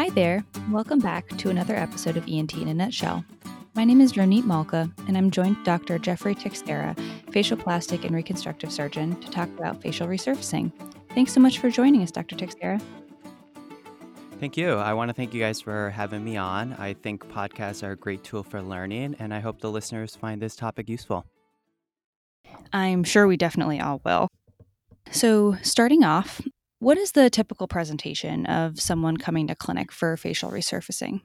Hi there. Welcome back to another episode of ENT in a Nutshell. My name is Ronit Malka, and I'm joined with Dr. Jeffrey Teixeira, facial plastic and reconstructive surgeon, to talk about facial resurfacing. Thanks so much for joining us, Dr. Teixeira. Thank you. I want to thank you guys for having me on. I think podcasts are a great tool for learning, and I hope the listeners find this topic useful. I'm sure we definitely all will. So, starting off, what is the typical presentation of someone coming to clinic for facial resurfacing?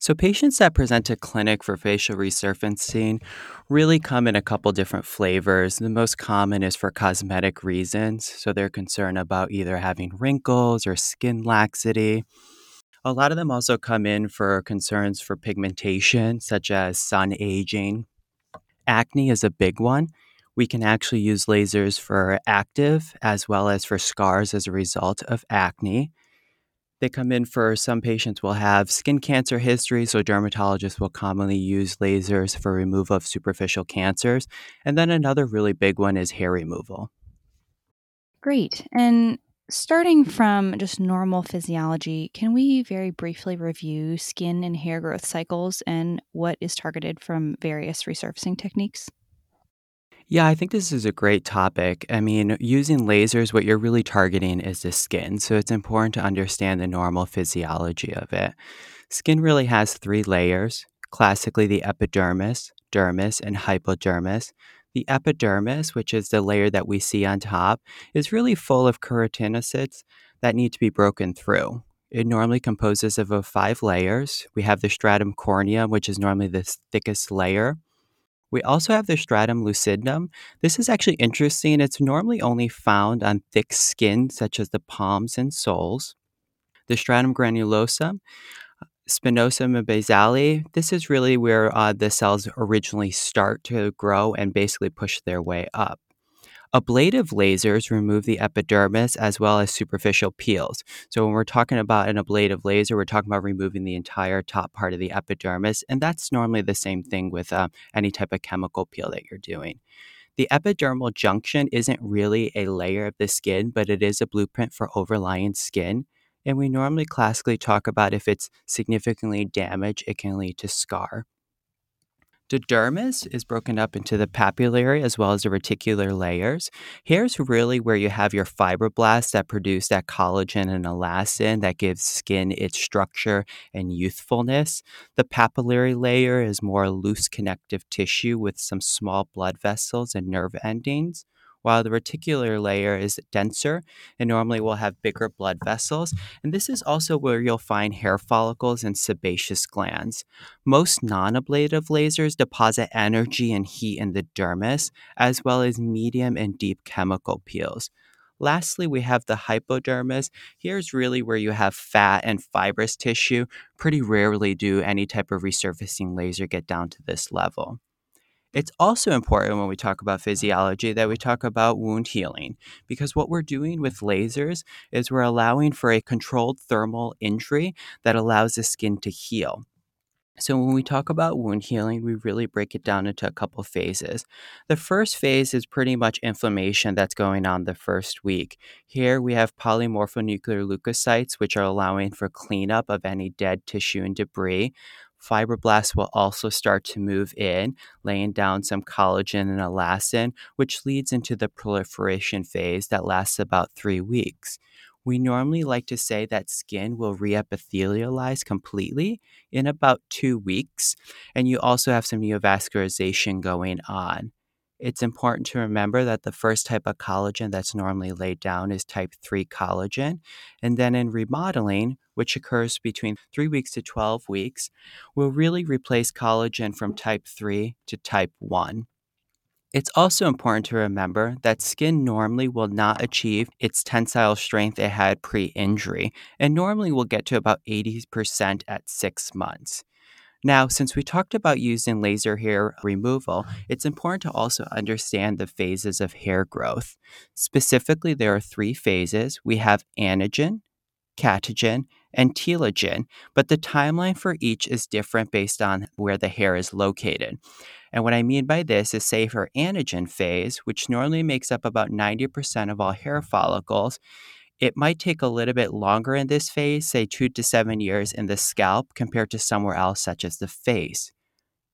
So, patients that present to clinic for facial resurfacing really come in a couple different flavors. The most common is for cosmetic reasons. So, they're concerned about either having wrinkles or skin laxity. A lot of them also come in for concerns for pigmentation, such as sun aging. Acne is a big one we can actually use lasers for active as well as for scars as a result of acne. They come in for some patients will have skin cancer history, so dermatologists will commonly use lasers for removal of superficial cancers. And then another really big one is hair removal. Great. And starting from just normal physiology, can we very briefly review skin and hair growth cycles and what is targeted from various resurfacing techniques? Yeah, I think this is a great topic. I mean, using lasers, what you're really targeting is the skin. So it's important to understand the normal physiology of it. Skin really has three layers classically, the epidermis, dermis, and hypodermis. The epidermis, which is the layer that we see on top, is really full of keratinocytes that need to be broken through. It normally composes of five layers. We have the stratum corneum, which is normally the thickest layer. We also have the stratum lucidum. This is actually interesting. It's normally only found on thick skin, such as the palms and soles. The stratum granulosum, spinosum and basale, this is really where uh, the cells originally start to grow and basically push their way up. Ablative lasers remove the epidermis as well as superficial peels. So, when we're talking about an ablative laser, we're talking about removing the entire top part of the epidermis. And that's normally the same thing with uh, any type of chemical peel that you're doing. The epidermal junction isn't really a layer of the skin, but it is a blueprint for overlying skin. And we normally classically talk about if it's significantly damaged, it can lead to scar. The dermis is broken up into the papillary as well as the reticular layers. Here's really where you have your fibroblasts that produce that collagen and elastin that gives skin its structure and youthfulness. The papillary layer is more loose connective tissue with some small blood vessels and nerve endings while the reticular layer is denser and normally will have bigger blood vessels. And this is also where you'll find hair follicles and sebaceous glands. Most non ablative lasers deposit energy and heat in the dermis, as well as medium and deep chemical peels. Lastly, we have the hypodermis. Here's really where you have fat and fibrous tissue. Pretty rarely do any type of resurfacing laser get down to this level. It's also important when we talk about physiology that we talk about wound healing because what we're doing with lasers is we're allowing for a controlled thermal injury that allows the skin to heal. So, when we talk about wound healing, we really break it down into a couple phases. The first phase is pretty much inflammation that's going on the first week. Here we have polymorphonuclear leukocytes, which are allowing for cleanup of any dead tissue and debris fibroblasts will also start to move in, laying down some collagen and elastin, which leads into the proliferation phase that lasts about three weeks. We normally like to say that skin will reepithelialize completely in about two weeks, and you also have some neovascularization going on. It's important to remember that the first type of collagen that's normally laid down is type 3 collagen. And then in remodeling, which occurs between 3 weeks to 12 weeks, will really replace collagen from type 3 to type 1. It's also important to remember that skin normally will not achieve its tensile strength it had pre injury, and normally will get to about 80% at six months. Now, since we talked about using laser hair removal, it's important to also understand the phases of hair growth. Specifically, there are three phases we have anagen, catagen, and telogen, but the timeline for each is different based on where the hair is located. And what I mean by this is, say, for anagen phase, which normally makes up about 90% of all hair follicles, It might take a little bit longer in this phase, say two to seven years in the scalp compared to somewhere else, such as the face.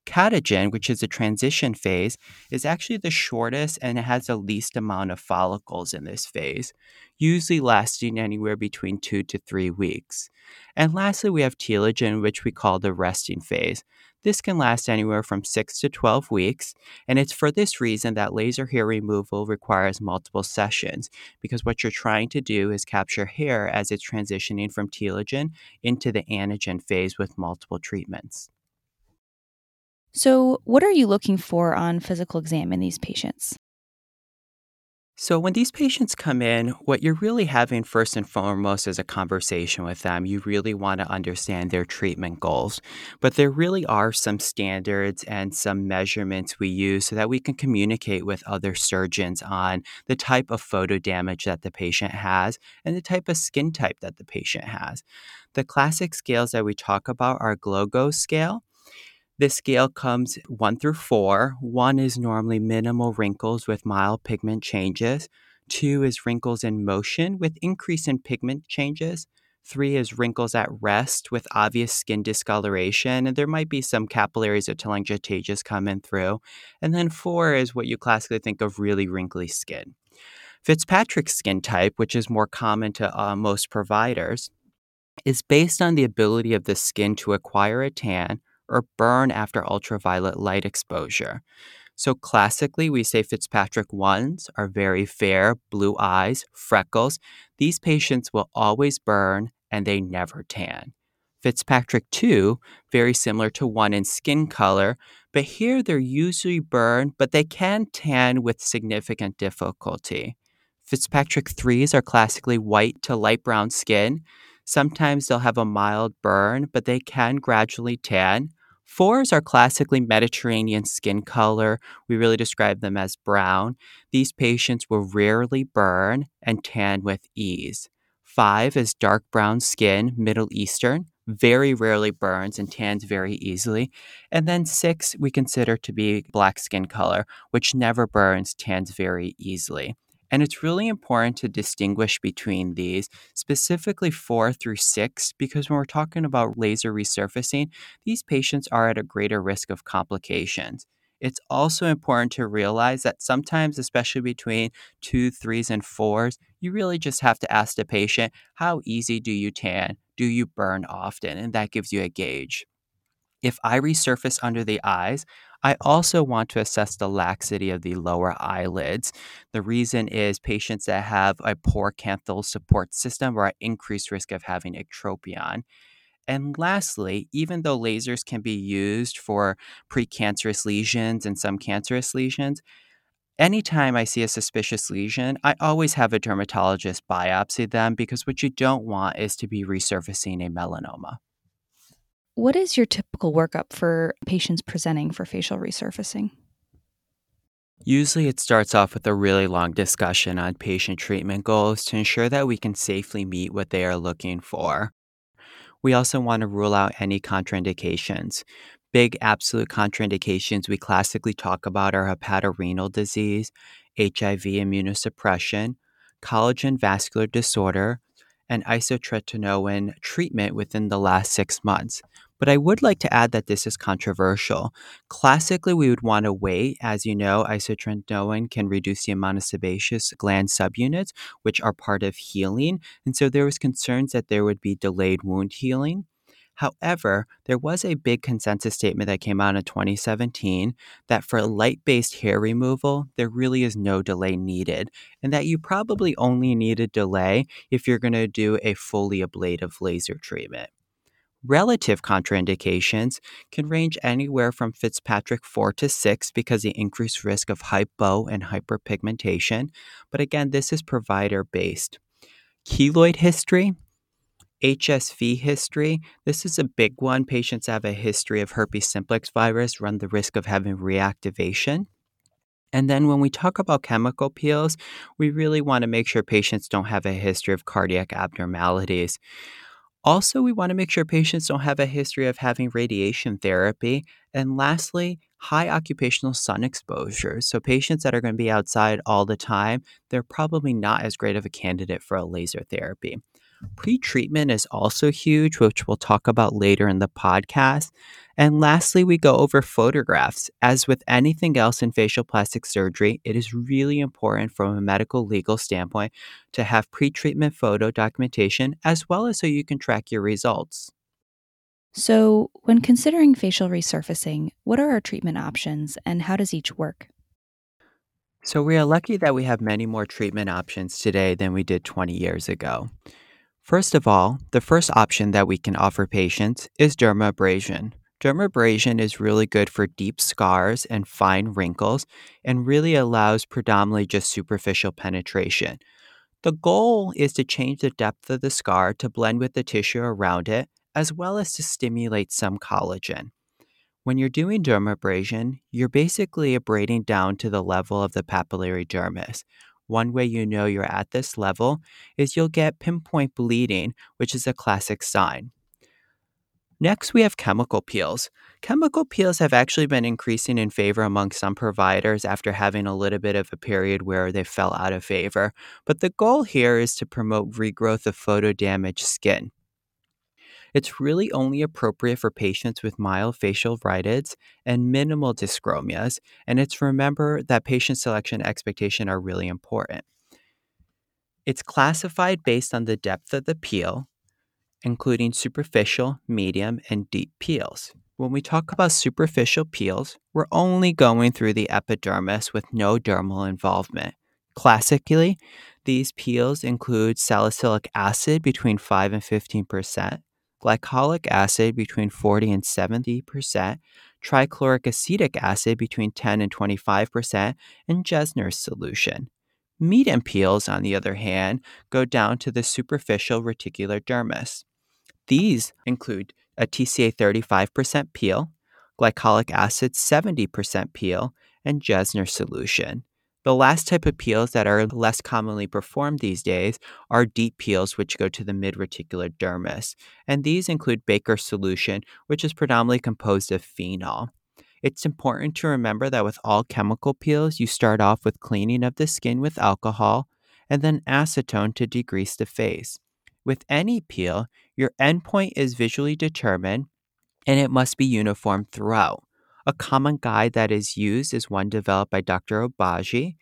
Catagen, which is a transition phase, is actually the shortest and it has the least amount of follicles in this phase, usually lasting anywhere between two to three weeks. And lastly, we have telogen, which we call the resting phase. This can last anywhere from 6 to 12 weeks, and it's for this reason that laser hair removal requires multiple sessions because what you're trying to do is capture hair as it's transitioning from telogen into the anagen phase with multiple treatments. So, what are you looking for on physical exam in these patients? So, when these patients come in, what you're really having first and foremost is a conversation with them. You really want to understand their treatment goals. But there really are some standards and some measurements we use so that we can communicate with other surgeons on the type of photo damage that the patient has and the type of skin type that the patient has. The classic scales that we talk about are Glogau scale. This scale comes one through four. One is normally minimal wrinkles with mild pigment changes. Two is wrinkles in motion with increase in pigment changes. Three is wrinkles at rest with obvious skin discoloration, and there might be some capillaries or telangiectasias coming through. And then four is what you classically think of really wrinkly skin. Fitzpatrick's skin type, which is more common to uh, most providers, is based on the ability of the skin to acquire a tan or burn after ultraviolet light exposure. So classically, we say Fitzpatrick 1s are very fair, blue eyes, freckles. These patients will always burn and they never tan. Fitzpatrick 2, very similar to 1 in skin color, but here they're usually burn, but they can tan with significant difficulty. Fitzpatrick 3s are classically white to light brown skin. Sometimes they'll have a mild burn, but they can gradually tan. Fours are classically Mediterranean skin color. We really describe them as brown. These patients will rarely burn and tan with ease. Five is dark brown skin, Middle Eastern, very rarely burns and tans very easily. And then six, we consider to be black skin color, which never burns, tans very easily. And it's really important to distinguish between these, specifically four through six, because when we're talking about laser resurfacing, these patients are at a greater risk of complications. It's also important to realize that sometimes, especially between two, threes, and fours, you really just have to ask the patient, how easy do you tan? Do you burn often? And that gives you a gauge. If I resurface under the eyes, I also want to assess the laxity of the lower eyelids. The reason is patients that have a poor canthal support system are at increased risk of having ectropion. And lastly, even though lasers can be used for precancerous lesions and some cancerous lesions, anytime I see a suspicious lesion, I always have a dermatologist biopsy them because what you don't want is to be resurfacing a melanoma. What is your typical workup for patients presenting for facial resurfacing? Usually, it starts off with a really long discussion on patient treatment goals to ensure that we can safely meet what they are looking for. We also want to rule out any contraindications. Big absolute contraindications we classically talk about are hepatorenal disease, HIV immunosuppression, collagen vascular disorder, and isotretinoin treatment within the last six months. But I would like to add that this is controversial. Classically, we would want to wait. As you know, isotretinoin can reduce the amount of sebaceous gland subunits, which are part of healing. And so there was concerns that there would be delayed wound healing. However, there was a big consensus statement that came out in 2017 that for light based hair removal, there really is no delay needed, and that you probably only need a delay if you're going to do a fully ablative laser treatment. Relative contraindications can range anywhere from Fitzpatrick 4 to 6 because the increased risk of hypo and hyperpigmentation, but again, this is provider based. Keloid history, HSV history, this is a big one. Patients have a history of herpes simplex virus, run the risk of having reactivation. And then when we talk about chemical peels, we really want to make sure patients don't have a history of cardiac abnormalities. Also, we want to make sure patients don't have a history of having radiation therapy. And lastly, high occupational sun exposure. So, patients that are going to be outside all the time, they're probably not as great of a candidate for a laser therapy. Pre-treatment is also huge, which we'll talk about later in the podcast. And lastly, we go over photographs. As with anything else in facial plastic surgery, it is really important from a medical legal standpoint to have pre-treatment photo documentation as well as so you can track your results. So, when considering facial resurfacing, what are our treatment options and how does each work? So, we are lucky that we have many more treatment options today than we did 20 years ago. First of all, the first option that we can offer patients is dermabrasion. Dermabrasion is really good for deep scars and fine wrinkles and really allows predominantly just superficial penetration. The goal is to change the depth of the scar to blend with the tissue around it, as well as to stimulate some collagen. When you're doing dermabrasion, you're basically abrading down to the level of the papillary dermis, one way you know you're at this level is you'll get pinpoint bleeding, which is a classic sign. Next, we have chemical peels. Chemical peels have actually been increasing in favor among some providers after having a little bit of a period where they fell out of favor. But the goal here is to promote regrowth of photo damaged skin. It's really only appropriate for patients with mild facial rhytids and minimal dyschromias, and it's remember that patient selection expectation are really important. It's classified based on the depth of the peel, including superficial, medium, and deep peels. When we talk about superficial peels, we're only going through the epidermis with no dermal involvement. Classically, these peels include salicylic acid between 5 and 15%, glycolic acid between 40 and 70%, trichloric acetic acid between 10 and 25%, and Jessner's solution. Medium peels, on the other hand, go down to the superficial reticular dermis. These include a TCA 35% peel, glycolic acid 70% peel, and Gesner solution. The last type of peels that are less commonly performed these days are deep peels, which go to the mid reticular dermis. And these include Baker's solution, which is predominantly composed of phenol. It's important to remember that with all chemical peels, you start off with cleaning of the skin with alcohol and then acetone to degrease the face. With any peel, your endpoint is visually determined and it must be uniform throughout. A common guide that is used is one developed by Dr. Obagi.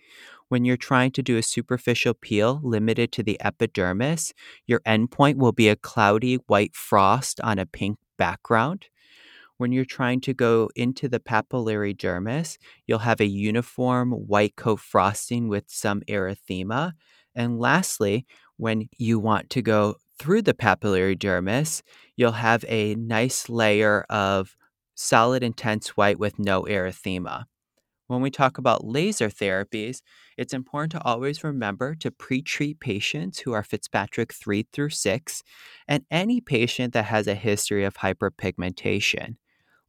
When you're trying to do a superficial peel limited to the epidermis, your endpoint will be a cloudy white frost on a pink background. When you're trying to go into the papillary dermis, you'll have a uniform white coat frosting with some erythema. And lastly, when you want to go through the papillary dermis, you'll have a nice layer of solid intense white with no erythema. When we talk about laser therapies, it's important to always remember to pre treat patients who are Fitzpatrick 3 through 6 and any patient that has a history of hyperpigmentation.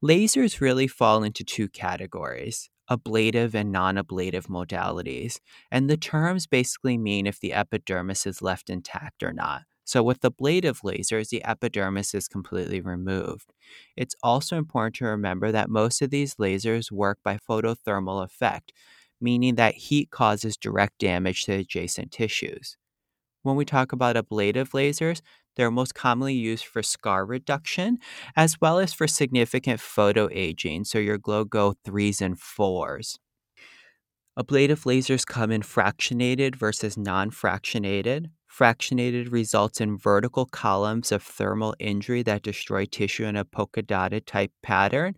Lasers really fall into two categories ablative and non ablative modalities, and the terms basically mean if the epidermis is left intact or not. So, with the ablative lasers, the epidermis is completely removed. It's also important to remember that most of these lasers work by photothermal effect, meaning that heat causes direct damage to adjacent tissues. When we talk about ablative lasers, they're most commonly used for scar reduction as well as for significant photo aging, so your Glogau threes and fours. Ablative lasers come in fractionated versus non fractionated. Fractionated results in vertical columns of thermal injury that destroy tissue in a polka dotted type pattern.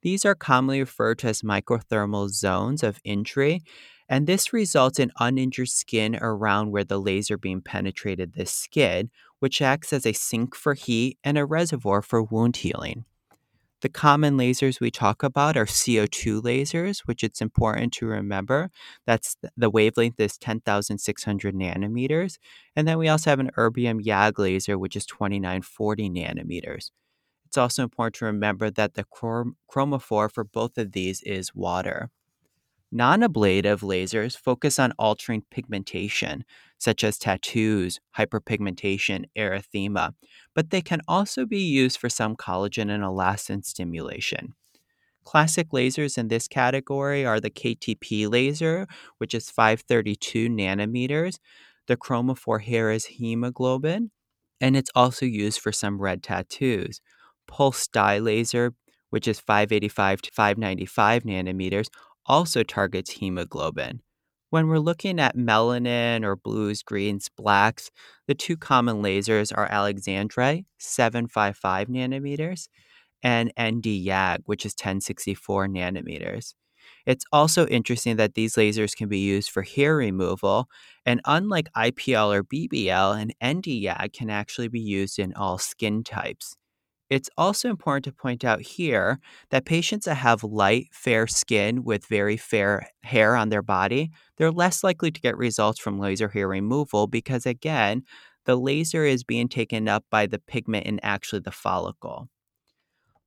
These are commonly referred to as microthermal zones of injury, and this results in uninjured skin around where the laser beam penetrated the skin, which acts as a sink for heat and a reservoir for wound healing. The common lasers we talk about are CO2 lasers, which it's important to remember. That's the wavelength is 10,600 nanometers. And then we also have an erbium YAG laser, which is 2940 nanometers. It's also important to remember that the chrom- chromophore for both of these is water. Non ablative lasers focus on altering pigmentation. Such as tattoos, hyperpigmentation, erythema, but they can also be used for some collagen and elastin stimulation. Classic lasers in this category are the KTP laser, which is 532 nanometers, the chromophore hair is hemoglobin, and it's also used for some red tattoos. Pulse dye laser, which is 585 to 595 nanometers, also targets hemoglobin. When we're looking at melanin or blues, greens, blacks, the two common lasers are Alexandrite, 755 nanometers, and Nd:YAG, which is 1064 nanometers. It's also interesting that these lasers can be used for hair removal, and unlike IPL or BBL, an Nd:YAG can actually be used in all skin types. It's also important to point out here that patients that have light, fair skin with very fair hair on their body, they're less likely to get results from laser hair removal because, again, the laser is being taken up by the pigment in actually the follicle.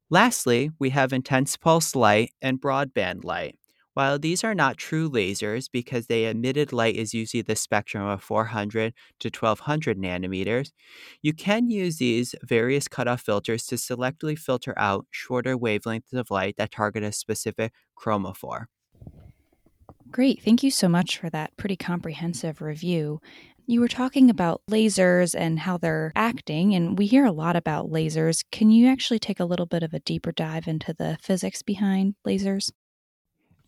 Lastly, we have intense pulse light and broadband light. While these are not true lasers because the emitted light is usually the spectrum of 400 to 1200 nanometers, you can use these various cutoff filters to selectively filter out shorter wavelengths of light that target a specific chromophore. Great. Thank you so much for that pretty comprehensive review. You were talking about lasers and how they're acting, and we hear a lot about lasers. Can you actually take a little bit of a deeper dive into the physics behind lasers?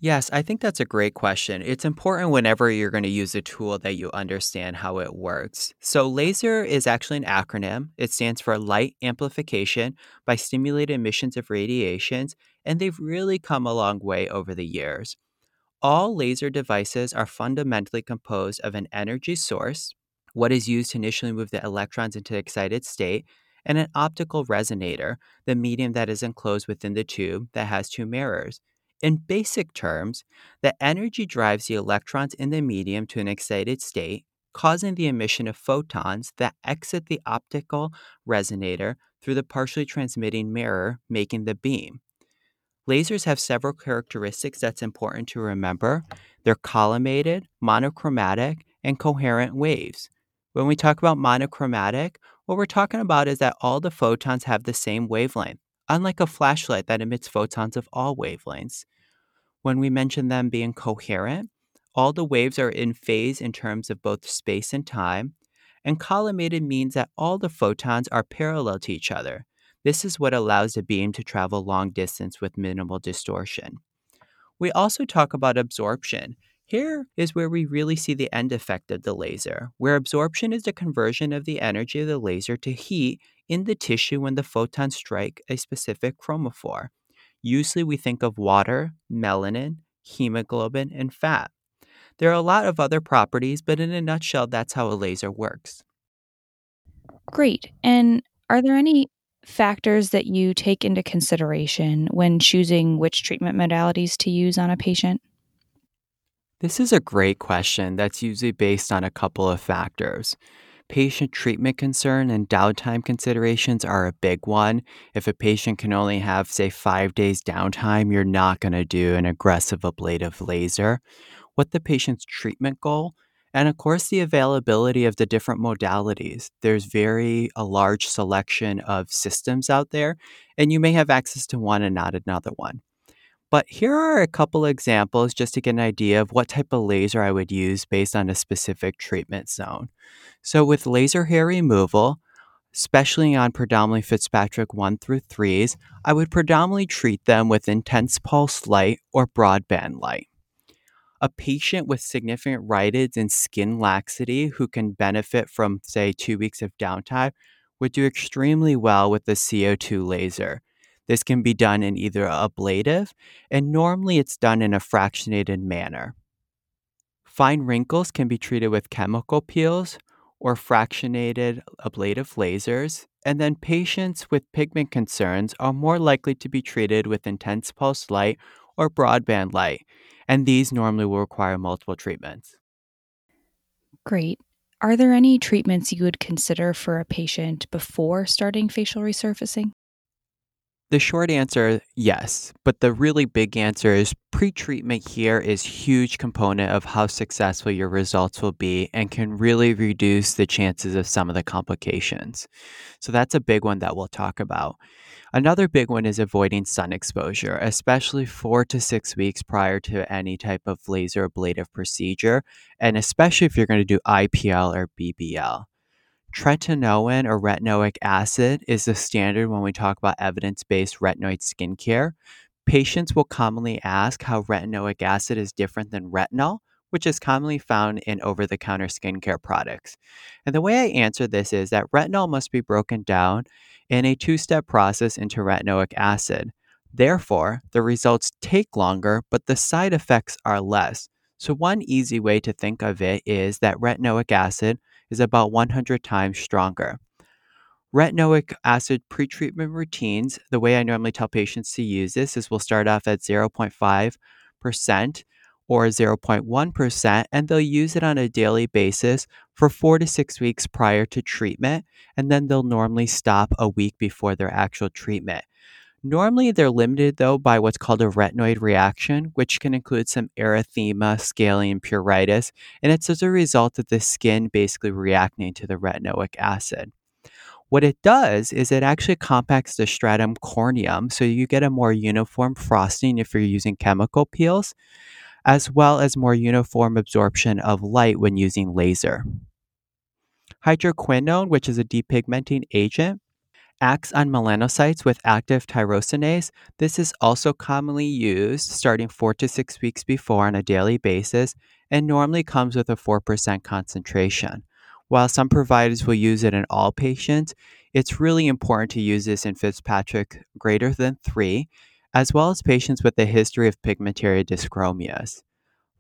Yes, I think that's a great question. It's important whenever you're going to use a tool that you understand how it works. So, LASER is actually an acronym. It stands for Light Amplification by Stimulated Emissions of Radiations, and they've really come a long way over the years. All laser devices are fundamentally composed of an energy source, what is used to initially move the electrons into excited state, and an optical resonator, the medium that is enclosed within the tube that has two mirrors. In basic terms, the energy drives the electrons in the medium to an excited state, causing the emission of photons that exit the optical resonator through the partially transmitting mirror, making the beam. Lasers have several characteristics that's important to remember. They're collimated, monochromatic, and coherent waves. When we talk about monochromatic, what we're talking about is that all the photons have the same wavelength, unlike a flashlight that emits photons of all wavelengths. When we mention them being coherent, all the waves are in phase in terms of both space and time, and collimated means that all the photons are parallel to each other. This is what allows a beam to travel long distance with minimal distortion. We also talk about absorption. Here is where we really see the end effect of the laser, where absorption is the conversion of the energy of the laser to heat in the tissue when the photons strike a specific chromophore. Usually we think of water, melanin, hemoglobin, and fat. There are a lot of other properties, but in a nutshell, that's how a laser works. Great. And are there any factors that you take into consideration when choosing which treatment modalities to use on a patient? This is a great question that's usually based on a couple of factors. Patient treatment concern and downtime considerations are a big one. If a patient can only have, say, five days downtime, you're not going to do an aggressive ablative laser. What the patient's treatment goal? And of course, the availability of the different modalities. There's very a large selection of systems out there, and you may have access to one and not another one. But here are a couple examples just to get an idea of what type of laser I would use based on a specific treatment zone. So, with laser hair removal, especially on predominantly Fitzpatrick 1 through 3s, I would predominantly treat them with intense pulse light or broadband light. A patient with significant rhytids and skin laxity who can benefit from, say, two weeks of downtime would do extremely well with the CO2 laser. This can be done in either ablative, and normally it's done in a fractionated manner. Fine wrinkles can be treated with chemical peels or fractionated ablative lasers, and then patients with pigment concerns are more likely to be treated with intense pulse light or broadband light, and these normally will require multiple treatments. Great. Are there any treatments you would consider for a patient before starting facial resurfacing? The short answer, yes, but the really big answer is pre-treatment here is huge component of how successful your results will be and can really reduce the chances of some of the complications. So that's a big one that we'll talk about. Another big one is avoiding sun exposure, especially 4 to 6 weeks prior to any type of laser ablative procedure, and especially if you're going to do IPL or BBL. Tretinoin or retinoic acid is the standard when we talk about evidence based retinoid skincare. Patients will commonly ask how retinoic acid is different than retinol, which is commonly found in over the counter skincare products. And the way I answer this is that retinol must be broken down in a two step process into retinoic acid. Therefore, the results take longer, but the side effects are less. So, one easy way to think of it is that retinoic acid is about 100 times stronger. Retinoic acid pretreatment routines, the way I normally tell patients to use this is we'll start off at 0.5% or 0.1%, and they'll use it on a daily basis for four to six weeks prior to treatment, and then they'll normally stop a week before their actual treatment. Normally, they're limited though by what's called a retinoid reaction, which can include some erythema, scaling, pruritus, and it's as a result of the skin basically reacting to the retinoic acid. What it does is it actually compacts the stratum corneum, so you get a more uniform frosting if you're using chemical peels, as well as more uniform absorption of light when using laser. Hydroquinone, which is a depigmenting agent, acts on melanocytes with active tyrosinase. This is also commonly used starting four to six weeks before on a daily basis and normally comes with a 4% concentration. While some providers will use it in all patients, it's really important to use this in Fitzpatrick greater than 3, as well as patients with a history of pigmentary dyschromias.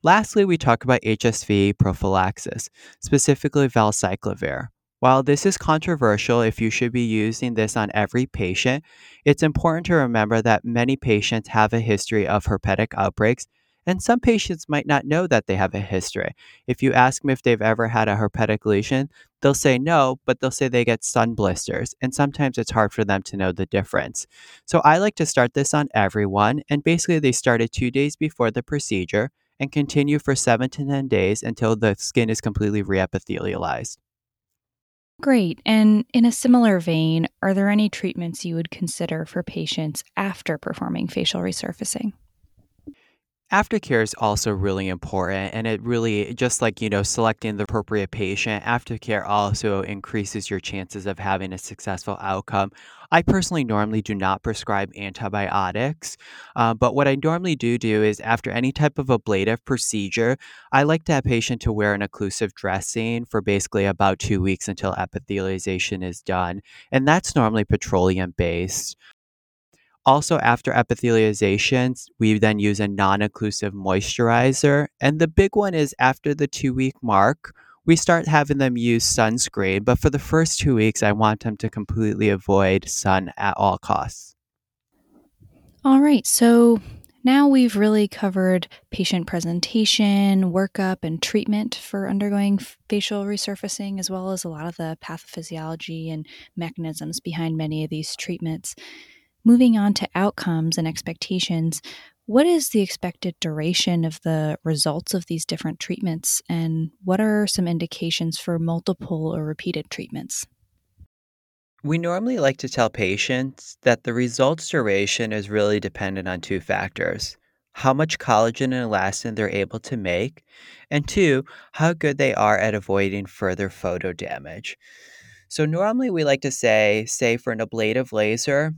Lastly, we talk about HSV prophylaxis, specifically valacyclovir. While this is controversial if you should be using this on every patient, it's important to remember that many patients have a history of herpetic outbreaks, and some patients might not know that they have a history. If you ask them if they've ever had a herpetic lesion, they'll say no, but they'll say they get sun blisters, and sometimes it's hard for them to know the difference. So I like to start this on everyone, and basically they start it two days before the procedure and continue for seven to 10 days until the skin is completely reepithelialized. Great. And in a similar vein, are there any treatments you would consider for patients after performing facial resurfacing? Aftercare is also really important, and it really, just like, you know, selecting the appropriate patient, aftercare also increases your chances of having a successful outcome. I personally normally do not prescribe antibiotics, uh, but what I normally do do is after any type of ablative procedure, I like to have patient to wear an occlusive dressing for basically about two weeks until epithelialization is done, and that's normally petroleum based. Also, after epithelialization, we then use a non occlusive moisturizer. And the big one is after the two week mark, we start having them use sunscreen. But for the first two weeks, I want them to completely avoid sun at all costs. All right. So now we've really covered patient presentation, workup, and treatment for undergoing facial resurfacing, as well as a lot of the pathophysiology and mechanisms behind many of these treatments. Moving on to outcomes and expectations, what is the expected duration of the results of these different treatments, and what are some indications for multiple or repeated treatments? We normally like to tell patients that the results duration is really dependent on two factors how much collagen and elastin they're able to make, and two, how good they are at avoiding further photo damage. So, normally we like to say, say for an ablative laser,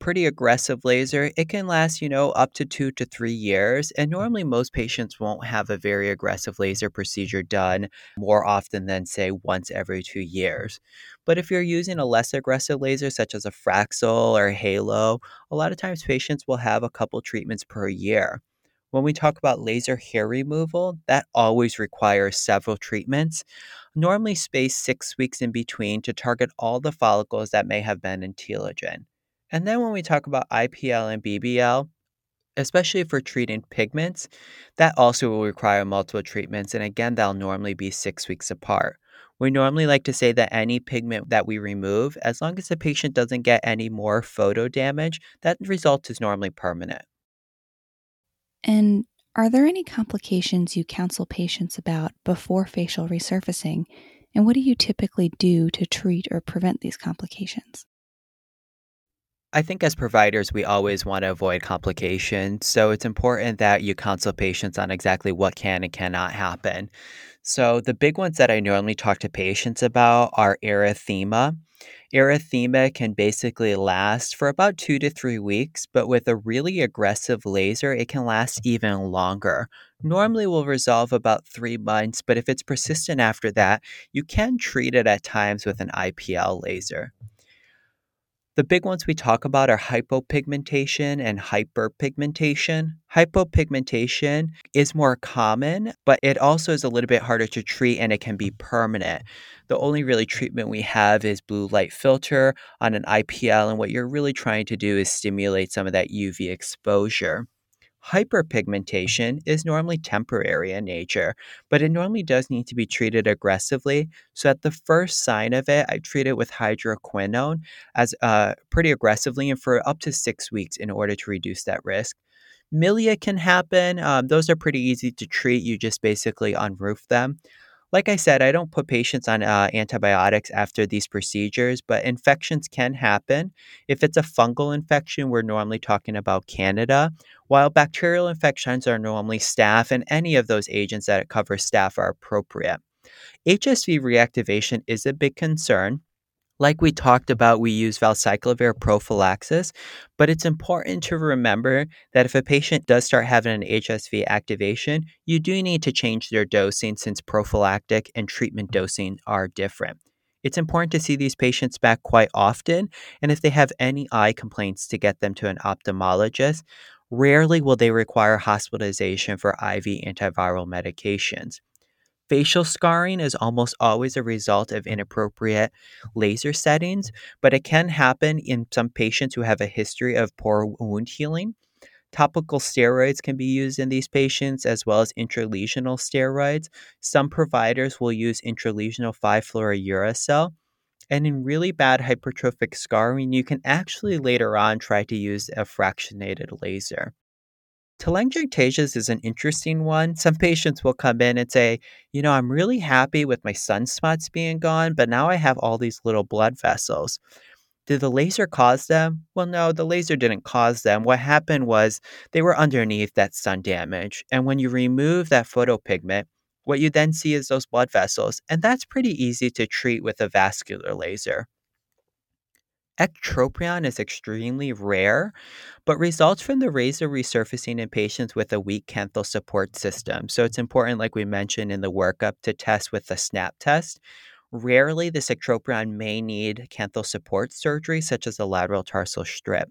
pretty aggressive laser, it can last, you know, up to two to three years. And mm. normally, most patients won't have a very aggressive laser procedure done more often than, say, once every two years. But if you're using a less aggressive laser, such as a Fraxel or Halo, a lot of times patients will have a couple treatments per year. When we talk about laser hair removal, that always requires several treatments, normally spaced six weeks in between to target all the follicles that may have been in telogen. And then when we talk about IPL and BBL, especially for treating pigments, that also will require multiple treatments. And again, they'll normally be six weeks apart. We normally like to say that any pigment that we remove, as long as the patient doesn't get any more photo damage, that result is normally permanent. And are there any complications you counsel patients about before facial resurfacing? And what do you typically do to treat or prevent these complications? I think as providers, we always want to avoid complications. So it's important that you counsel patients on exactly what can and cannot happen. So the big ones that I normally talk to patients about are erythema. Erythema can basically last for about two to three weeks, but with a really aggressive laser, it can last even longer. Normally will resolve about three months, but if it's persistent after that, you can treat it at times with an IPL laser. The big ones we talk about are hypopigmentation and hyperpigmentation. Hypopigmentation is more common, but it also is a little bit harder to treat and it can be permanent. The only really treatment we have is blue light filter on an IPL, and what you're really trying to do is stimulate some of that UV exposure. Hyperpigmentation is normally temporary in nature, but it normally does need to be treated aggressively. So, at the first sign of it, I treat it with hydroquinone as uh, pretty aggressively and for up to six weeks in order to reduce that risk. Milia can happen. Um, those are pretty easy to treat. You just basically unroof them. Like I said, I don't put patients on uh, antibiotics after these procedures, but infections can happen. If it's a fungal infection, we're normally talking about Candida, while bacterial infections are normally staph, and any of those agents that cover staph are appropriate. HSV reactivation is a big concern. Like we talked about, we use valacyclovir prophylaxis, but it's important to remember that if a patient does start having an HSV activation, you do need to change their dosing since prophylactic and treatment dosing are different. It's important to see these patients back quite often, and if they have any eye complaints, to get them to an ophthalmologist. Rarely will they require hospitalization for IV antiviral medications. Facial scarring is almost always a result of inappropriate laser settings, but it can happen in some patients who have a history of poor wound healing. Topical steroids can be used in these patients as well as intralesional steroids. Some providers will use intralesional 5-fluorouracil. And in really bad hypertrophic scarring, you can actually later on try to use a fractionated laser. Telangiectasias is an interesting one. Some patients will come in and say, you know, I'm really happy with my sunspots being gone, but now I have all these little blood vessels. Did the laser cause them? Well, no, the laser didn't cause them. What happened was they were underneath that sun damage. And when you remove that photopigment, what you then see is those blood vessels. And that's pretty easy to treat with a vascular laser. Ectropion is extremely rare, but results from the razor resurfacing in patients with a weak canthal support system. So it's important, like we mentioned in the workup, to test with the SNAP test. Rarely, the ectropion may need canthal support surgery, such as a lateral tarsal strip.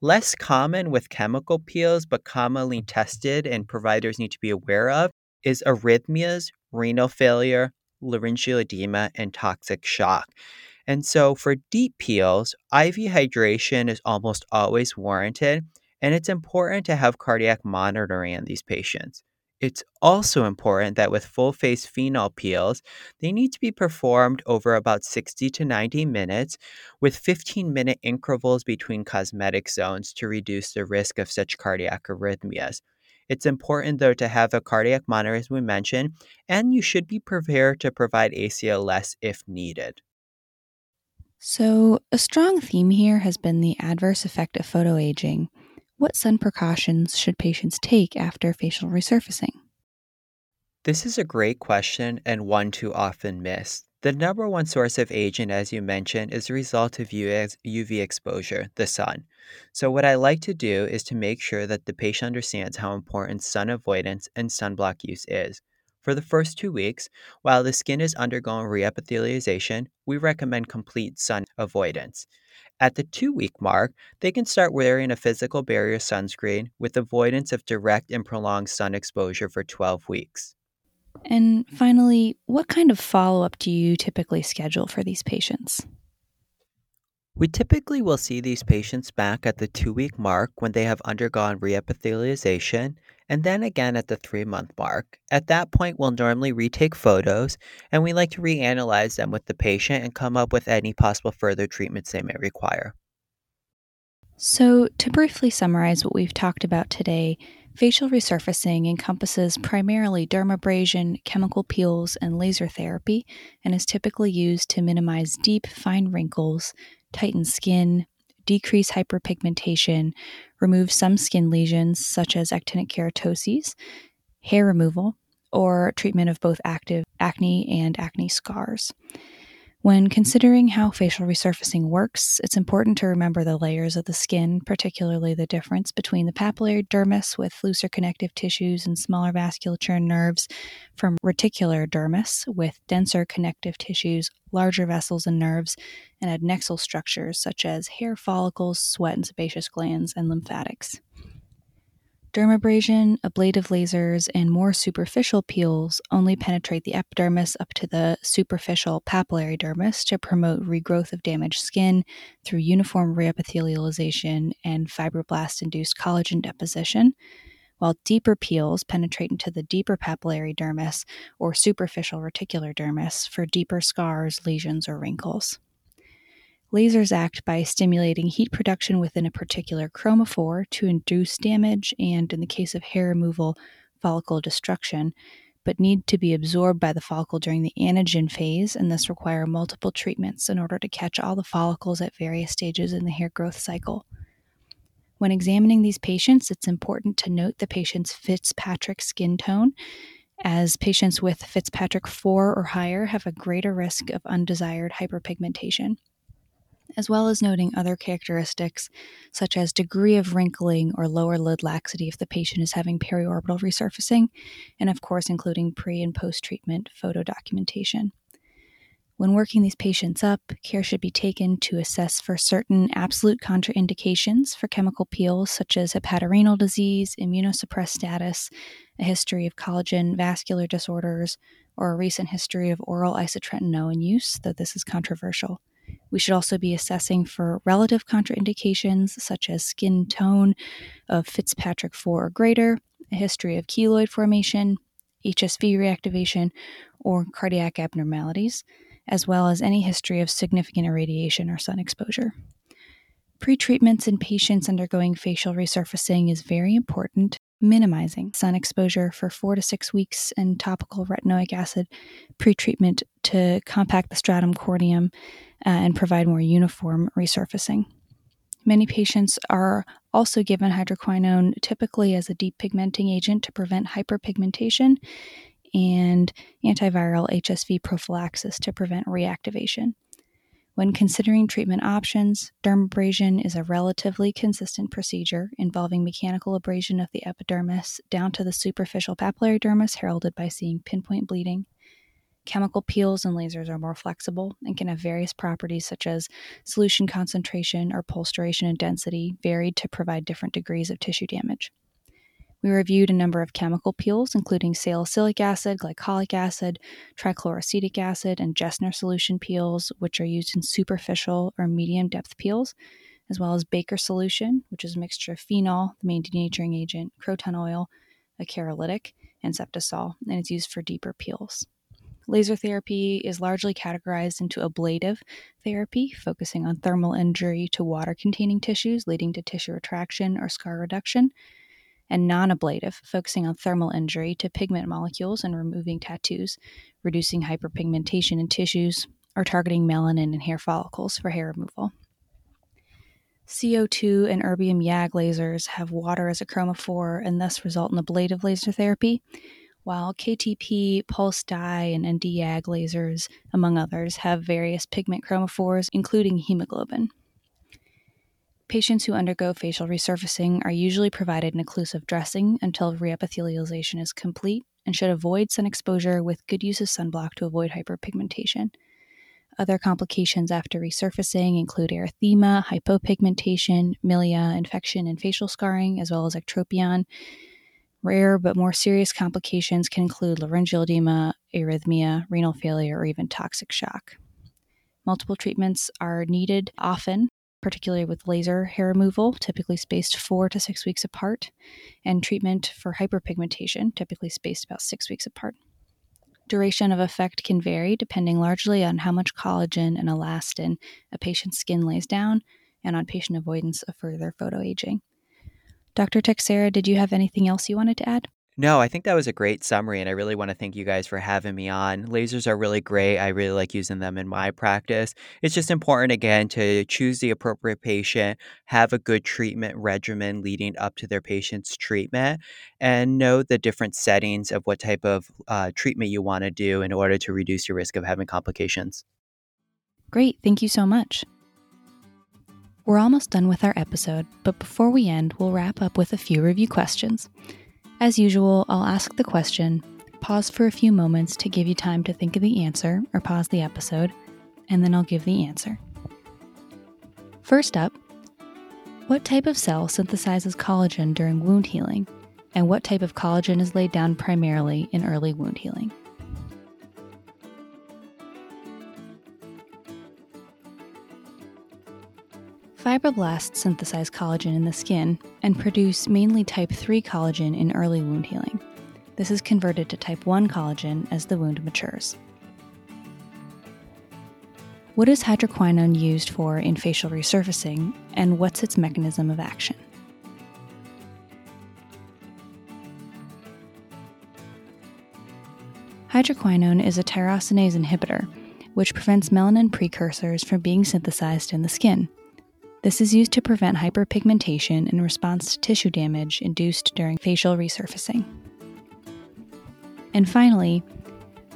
Less common with chemical peels, but commonly tested and providers need to be aware of, is arrhythmias, renal failure, laryngeal edema, and toxic shock. And so for deep peels, IV hydration is almost always warranted, and it's important to have cardiac monitoring in these patients. It's also important that with full face phenol peels, they need to be performed over about 60 to 90 minutes with 15 minute intervals between cosmetic zones to reduce the risk of such cardiac arrhythmias. It's important, though, to have a cardiac monitor, as we mentioned, and you should be prepared to provide ACLS if needed. So, a strong theme here has been the adverse effect of photoaging. What sun precautions should patients take after facial resurfacing? This is a great question and one too often missed. The number one source of aging, as you mentioned, is the result of UV exposure, the sun. So, what I like to do is to make sure that the patient understands how important sun avoidance and sunblock use is. For the first two weeks, while the skin is undergoing reepithelialization, we recommend complete sun avoidance. At the two week mark, they can start wearing a physical barrier sunscreen with avoidance of direct and prolonged sun exposure for 12 weeks. And finally, what kind of follow up do you typically schedule for these patients? We typically will see these patients back at the two week mark when they have undergone reepithelialization and then again at the three month mark. At that point, we'll normally retake photos and we like to reanalyze them with the patient and come up with any possible further treatments they may require. So, to briefly summarize what we've talked about today, facial resurfacing encompasses primarily dermabrasion, chemical peels, and laser therapy, and is typically used to minimize deep, fine wrinkles, tighten skin, decrease hyperpigmentation, remove some skin lesions such as actinic keratoses, hair removal, or treatment of both active acne and acne scars. When considering how facial resurfacing works, it's important to remember the layers of the skin, particularly the difference between the papillary dermis with looser connective tissues and smaller vasculature and nerves, from reticular dermis with denser connective tissues, larger vessels and nerves, and adnexal structures such as hair follicles, sweat and sebaceous glands, and lymphatics. Dermabrasion, ablative lasers, and more superficial peels only penetrate the epidermis up to the superficial papillary dermis to promote regrowth of damaged skin through uniform reepithelialization and fibroblast induced collagen deposition, while deeper peels penetrate into the deeper papillary dermis or superficial reticular dermis for deeper scars, lesions, or wrinkles. Lasers act by stimulating heat production within a particular chromophore to induce damage and, in the case of hair removal, follicle destruction, but need to be absorbed by the follicle during the anagen phase and thus require multiple treatments in order to catch all the follicles at various stages in the hair growth cycle. When examining these patients, it's important to note the patient's Fitzpatrick skin tone, as patients with Fitzpatrick 4 or higher have a greater risk of undesired hyperpigmentation as well as noting other characteristics such as degree of wrinkling or lower lid laxity if the patient is having periorbital resurfacing, and of course, including pre and post treatment photo documentation. When working these patients up, care should be taken to assess for certain absolute contraindications for chemical peels, such as hepatorenal disease, immunosuppressed status, a history of collagen vascular disorders, or a recent history of oral isotretinoin use, though this is controversial. We should also be assessing for relative contraindications such as skin tone of Fitzpatrick 4 or greater, a history of keloid formation, HSV reactivation, or cardiac abnormalities, as well as any history of significant irradiation or sun exposure. Pretreatments in patients undergoing facial resurfacing is very important minimizing sun exposure for four to six weeks and topical retinoic acid pretreatment to compact the stratum corneum Uh, and provide more uniform resurfacing. Many patients are also given hydroquinone typically as a depigmenting agent to prevent hyperpigmentation and antiviral HSV prophylaxis to prevent reactivation. When considering treatment options, dermabrasion is a relatively consistent procedure involving mechanical abrasion of the epidermis down to the superficial papillary dermis, heralded by seeing pinpoint bleeding. Chemical peels and lasers are more flexible and can have various properties such as solution concentration or pulse duration and density, varied to provide different degrees of tissue damage. We reviewed a number of chemical peels, including salicylic acid, glycolic acid, trichloroacetic acid, and Jessner solution peels, which are used in superficial or medium depth peels, as well as Baker solution, which is a mixture of phenol, the main denaturing agent, croton oil, a keratolytic, and Septisol, and it's used for deeper peels. Laser therapy is largely categorized into ablative therapy, focusing on thermal injury to water containing tissues, leading to tissue retraction or scar reduction, and non ablative, focusing on thermal injury to pigment molecules and removing tattoos, reducing hyperpigmentation in tissues, or targeting melanin in hair follicles for hair removal. CO2 and erbium YAG lasers have water as a chromophore and thus result in ablative laser therapy, while KTP, pulse dye, and ND-YAG lasers, among others, have various pigment chromophores, including hemoglobin. Patients who undergo facial resurfacing are usually provided an occlusive dressing until reepithelialization is complete and should avoid sun exposure with good use of sunblock to avoid hyperpigmentation. Other complications after resurfacing include erythema, hypopigmentation, milia, infection, and facial scarring, as well as ectropion. Rare but more serious complications can include laryngeal edema, arrhythmia, renal failure, or even toxic shock. Multiple treatments are needed often particularly with laser hair removal, typically spaced four to six weeks apart, and treatment for hyperpigmentation, typically spaced about six weeks apart. Duration of effect can vary depending largely on how much collagen and elastin a patient's skin lays down and on patient avoidance of further photoaging. Dr. Texera, did you have anything else you wanted to add? No, I think that was a great summary, and I really want to thank you guys for having me on. Lasers are really great. I really like using them in my practice. It's just important, again, to choose the appropriate patient, have a good treatment regimen leading up to their patient's treatment, and know the different settings of what type of uh, treatment you want to do in order to reduce your risk of having complications. Great. Thank you so much. We're almost done with our episode, but before we end, we'll wrap up with a few review questions. As usual, I'll ask the question, pause for a few moments to give you time to think of the answer or pause the episode, and then I'll give the answer. First up, what type of cell synthesizes collagen during wound healing, and what type of collagen is laid down primarily in early wound healing? Fibroblasts synthesize collagen in the skin and produce mainly type 3 collagen in early wound healing. This is converted to type 1 collagen as the wound matures. What is hydroquinone used for in facial resurfacing, and what's its mechanism of action? Hydroquinone is a tyrosinase inhibitor, which prevents melanin precursors from being synthesized in the skin. This is used to prevent hyperpigmentation in response to tissue damage induced during facial resurfacing. And finally,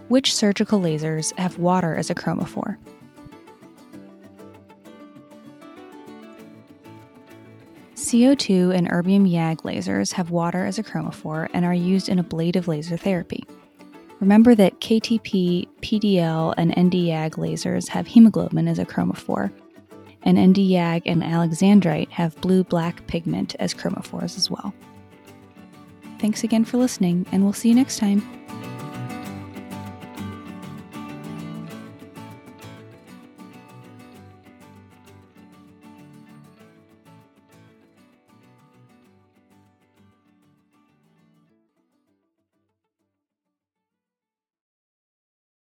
which surgical lasers have water as a chromophore? CO2 and erbium YAG lasers have water as a chromophore and are used in ablative laser therapy. Remember that KTP, PDL, and Nd:YAG lasers have hemoglobin as a chromophore, and Nd:YAG and alexandrite have blue black pigment as chromophores as well. Thanks again for listening, and we'll see you next time.